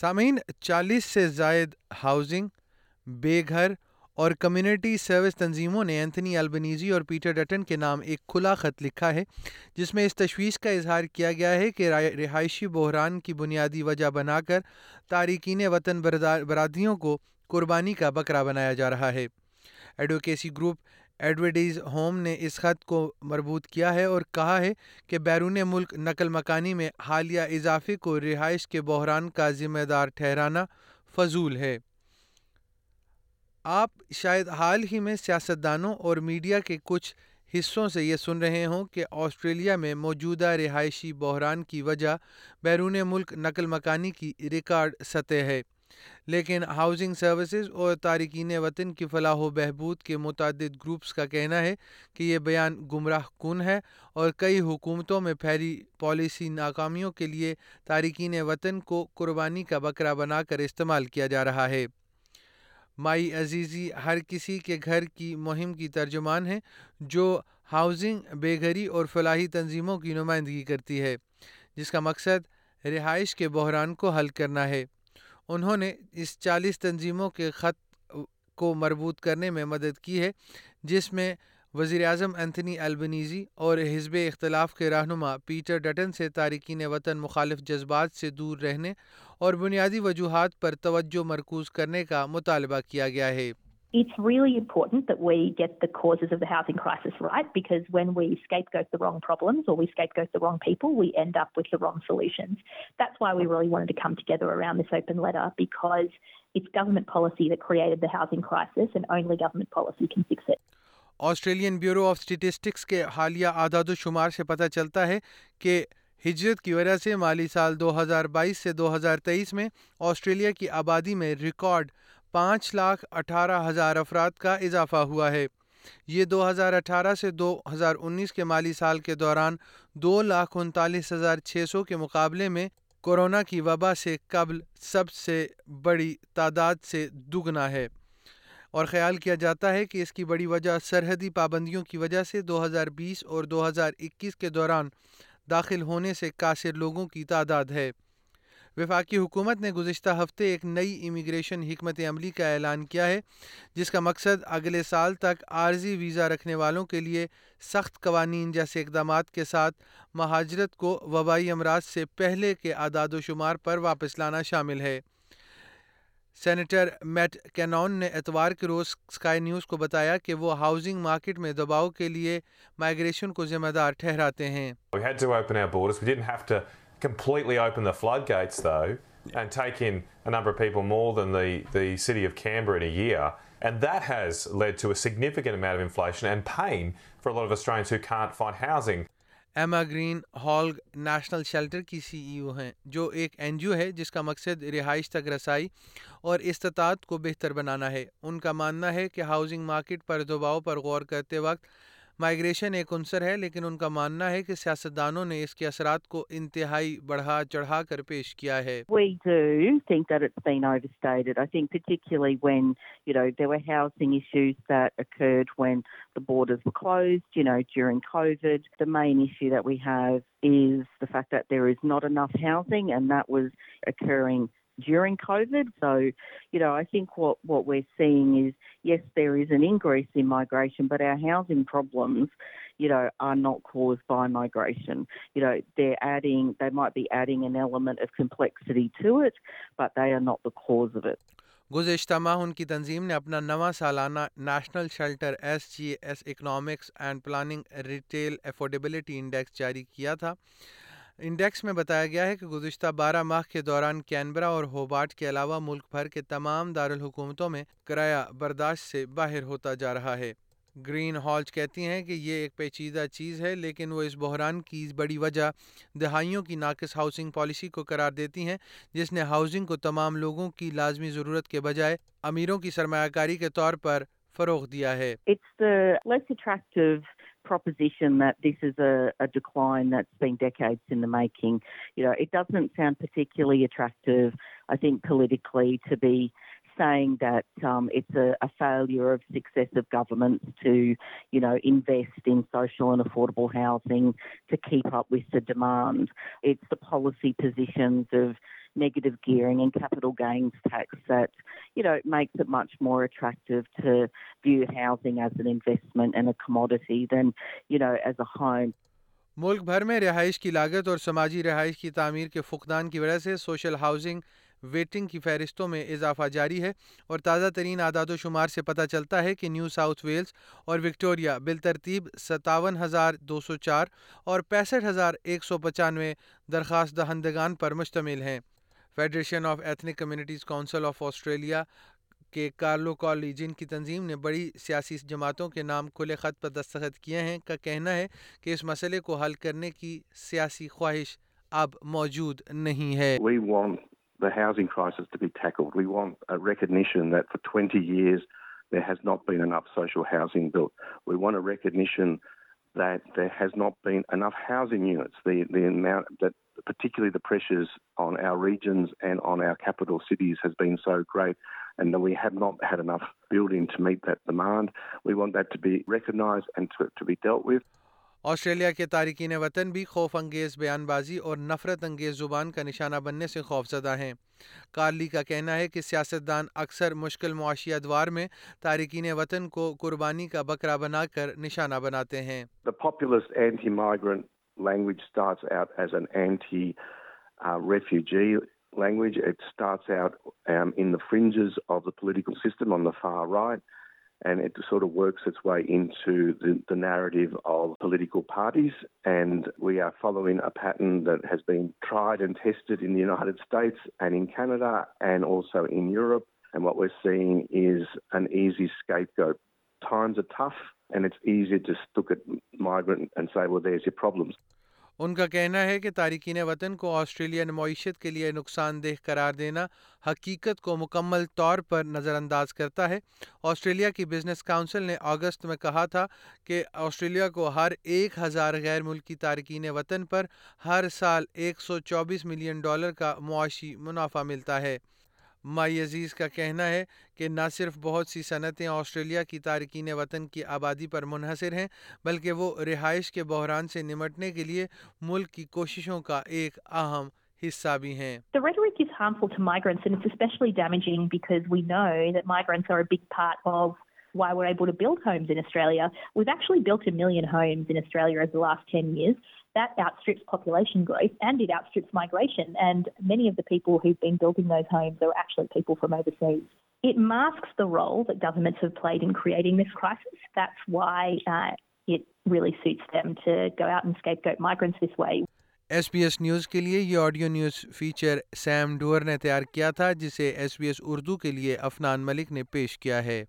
سامعین، چالیس سے زائد ہاؤزنگ بے گھر اور کمیونٹی سروس تنظیموں نے اینتھنی البنیزی اور پیٹر ڈٹن کے نام ایک کھلا خط لکھا ہے، جس میں اس تشویش کا اظہار کیا گیا ہے کہ رہائشی بحران کی بنیادی وجہ بنا کر تارکین وطن برادریوں کو قربانی کا بکرا بنایا جا رہا ہے۔ ایڈوکیسی گروپ ایڈویڈیز ہوم نے اس خط کو مربوط کیا ہے اور کہا ہے کہ بیرون ملک نقل مکانی میں حالیہ اضافے کو رہائش کے بحران کا ذمہ دار ٹھہرانا فضول ہے۔ آپ شاید حال ہی میں سیاستدانوں اور میڈیا کے کچھ حصوں سے یہ سن رہے ہوں کہ آسٹریلیا میں موجودہ رہائشی بحران کی وجہ بیرون ملک نقل مکانی کی ریکارڈ سطح ہے۔ لیکن ہاؤسنگ سروسز اور تارکین وطن کی فلاح و بہبود کے متعدد گروپس کا کہنا ہے کہ یہ بیان گمراہ کن ہے اور کئی حکومتوں میں پھیلی پالیسی ناکامیوں کے لیے تارکین وطن کو قربانی کا بکرا بنا کر استعمال کیا جا رہا ہے۔ مائی عزیزی، ہر کسی کے گھر کی مہم کی ترجمان ہے جو ہاؤسنگ بے گھری اور فلاحی تنظیموں کی نمائندگی کرتی ہے، جس کا مقصد رہائش کے بحران کو حل کرنا ہے۔ انہوں نے اس چالیس تنظیموں کے خط کو مربوط کرنے میں مدد کی ہے، جس میں وزیر اعظم انتھنی البنیزی اور حزب اختلاف کے رہنما پیٹر ڈٹن سے تارکین وطن مخالف جذبات سے دور رہنے اور بنیادی وجوہات پر توجہ مرکوز کرنے کا مطالبہ کیا گیا ہے۔ It's really important that we get the causes of the housing crisis right because when we scapegoat the wrong problems or we scapegoat the wrong people, we end up with the wrong solutions. That's why we really wanted to come together around this open letter because it's government policy that created the housing crisis and only government policy can fix it. Australian Bureau of Statistics کے حالیہ اعداد و شمار سے پتہ چلتا ہے کہ ہجرت کی وجہ سے مالی سال دو ہزار بائیس سے دو ہزار تیئیس میں آسٹریلیا کی آبادی میں ریکارڈ پانچ لاکھ اٹھارہ ہزار افراد کا اضافہ ہوا ہے۔ یہ دو ہزار اٹھارہ سے دو ہزار انیس کے مالی سال کے دوران دو لاکھ انتالیس ہزار چھ سو کے مقابلے میں کورونا کی وبا سے قبل سب سے بڑی تعداد سے دگنا ہے۔ اور خیال کیا جاتا ہے کہ اس کی بڑی وجہ سرحدی پابندیوں کی وجہ سے دو ہزار بیس اور دو ہزار اکیس کے دوران داخل ہونے سے قاصر لوگوں کی تعداد ہے۔ وفاقی حکومت نے گزشتہ ہفتے ایک نئی امیگریشن حکمت عملی کا اعلان کیا ہے، جس کا مقصد اگلے سال تک عارضی ویزا رکھنے والوں کے لیے سخت قوانین جیسے اقدامات کے ساتھ مہاجرت کو وبائی امراض سے پہلے کے اعداد و شمار پر واپس لانا شامل ہے۔ سینیٹر میٹ کینون نے اتوار کے روز اسکائی نیوز کو بتایا کہ وہ ہاؤسنگ مارکیٹ میں دباؤ کے لیے مائگریشن کو ذمہ دار ٹھہراتے ہیں۔ Completely open the floodgates though and take in a number of people more than the, the city of Canberra in a year. And that has led to a significant amount of inflation and pain for a lot of Australians who can't find housing. Emma Greenhalgh National Shelter کی C ای او ہیں جو ایک N G او ہے جس کا مقصد رہائش تک رسائی اور استطاعت کو بہتر بنانا ہے ان کا ماننا ہے کہ ہاؤسنگ مارکیٹ پر دباؤ پر غور کرتے وقت مائگریشن ایک عنصر ہے لیکن ان کا ماننا ہے کہ سیاستدانوں نے اس کے اثرات کو انتہائی بڑھا چڑھا کر پیش کیا ہے We do think that it's been overstated. I think particularly when, you know, there were housing issues that occurred when the borders were closed, you know, during COVID. The main issue that we have is the fact that there is not enough housing and that was occurring during COVID. So, you know, I think what, what we're seeing is, yes, there is an increase in migration, but our housing problems, you know, are not caused by migration. You know, they're adding, they might be adding an element of complexity to it, but they are not the cause of it. گزشتہ ماہ ان کی تنظیم نے اپنا نواں سالانہ National Shelter S G S Economics and Planning Rental Affordability Index جاری کیا تھا انڈیکس میں بتایا گیا ہے کہ گزشتہ بارہ ماہ کے دوران کینبرا اور ہوبارٹ کے علاوہ ملک بھر کے تمام دارالحکومتوں میں کرایہ برداشت سے باہر ہوتا جا رہا ہے۔ گرین ہالچ کہتی ہیں کہ یہ ایک پیچیدہ چیز ہے، لیکن وہ اس بحران کی بڑی وجہ دہائیوں کی ناقص ہاؤسنگ پالیسی کو قرار دیتی ہیں، جس نے ہاؤسنگ کو تمام لوگوں کی لازمی ضرورت کے بجائے امیروں کی سرمایہ کاری کے طور پر فروغ دیا ہے۔ Proposition that this is a, a decline that's been decades in the making. You know, it doesn't sound particularly attractive, I think, politically to be saying that um, it's a, a failure of successive governments to, you know, invest in social and affordable housing to keep up with the demand. It's the policy positions of negative gearing and capital gains tax that, you know, makes it much more attractive to view housing as an investment and a commodity than, you know, as a home. ملک بھر میں رہائش کی لاگت اور سماجی رہائش کی تعمیر کے فقدان کی وجہ سے سوشل ہاؤسنگ ویٹنگ کی فہرستوں میں اضافہ جاری ہے اور تازہ ترین اعداد و شمار سے پتہ چلتا ہے کہ نیو ساؤتھ ویلز اور وکٹوریا بالترتیب ستاون ہزار دو سو چار اور پینسٹھ ہزار ایک سو پچانوے درخواست دہندگان پر مشتمل ہیں Federation of Ethnic Communities Council of Australia کے کارلو کالیجن کی تنظیم نے بڑی سیاسی جماعتوں کے نام کھلے خط پر دستخط کیا ہیں، کا کہنا ہے کہ اس مسئلے کو حل کرنے کی سیاسی خواہش اب موجود نہیں ہے۔ particularly the pressures on our regions and on our capital cities has been so great and we have not had enough building to meet that demand. We want that to be recognised and to, to be dealt with. Australia کے تارکین وطن بھی خوف انگیز بیان بازی اور نفرت انگیز زبان کا نشانہ بننے سے خوفزدہ ہیں کارلی کا کہنا ہے کہ سیاستدان اکثر مشکل معاشی ادوار میں تارکین وطن کو قربانی کا بکرا بنا کر نشانہ بناتے ہیں language starts out as an anti uh, refugee language. It starts out um, in the fringes of the political system on the far right. and it sort of works its way into the, the, narrative of political parties. And we are following a pattern that has been tried and tested in the United States and in Canada and also in Europe. And what we're seeing is an easy scapegoat. Times are tough, ان کا کہنا ہے کہ تارکین وطن کو Australia معیشت کے لیے نقصان دہ قرار دینا حقیقت کو مکمل طور پر نظر انداز کرتا ہے۔ آسٹریلیا کی بزنس کاؤنسل نے اگست میں کہا تھا کہ آسٹریلیا کو ہر ایک ہزار غیر ملکی تارکین وطن پر ہر سال ایک سو چوبیس ملین ڈالر کا معاشی منافع ملتا ہے۔ مائی عزیز کا کہنا ہے کہ نہ صرف بہت سی صنعتیں آسٹریلیا کی تارکین وطن کی آبادی پر منحصر ہیں، بلکہ وہ رہائش کے بحران سے نمٹنے کے لیے ملک کی کوششوں کا ایک اہم حصہ بھی ہیں۔ why we're able to build homes in Australia. We've actually built a million homes in Australia over the last 10 years. That outstrips population growth and it outstrips migration. And many of the people who've been building those homes are actually people from overseas. It masks the role that governments have played in creating this crisis. That's why uh, it really suits them to go out and scapegoat migrants this way. S B S News کے لیے یہ audio news feature Sam Dore نے تیار کیا تھا جسے S B S Urdu کے لیے افنان ملک نے پیش کیا ہے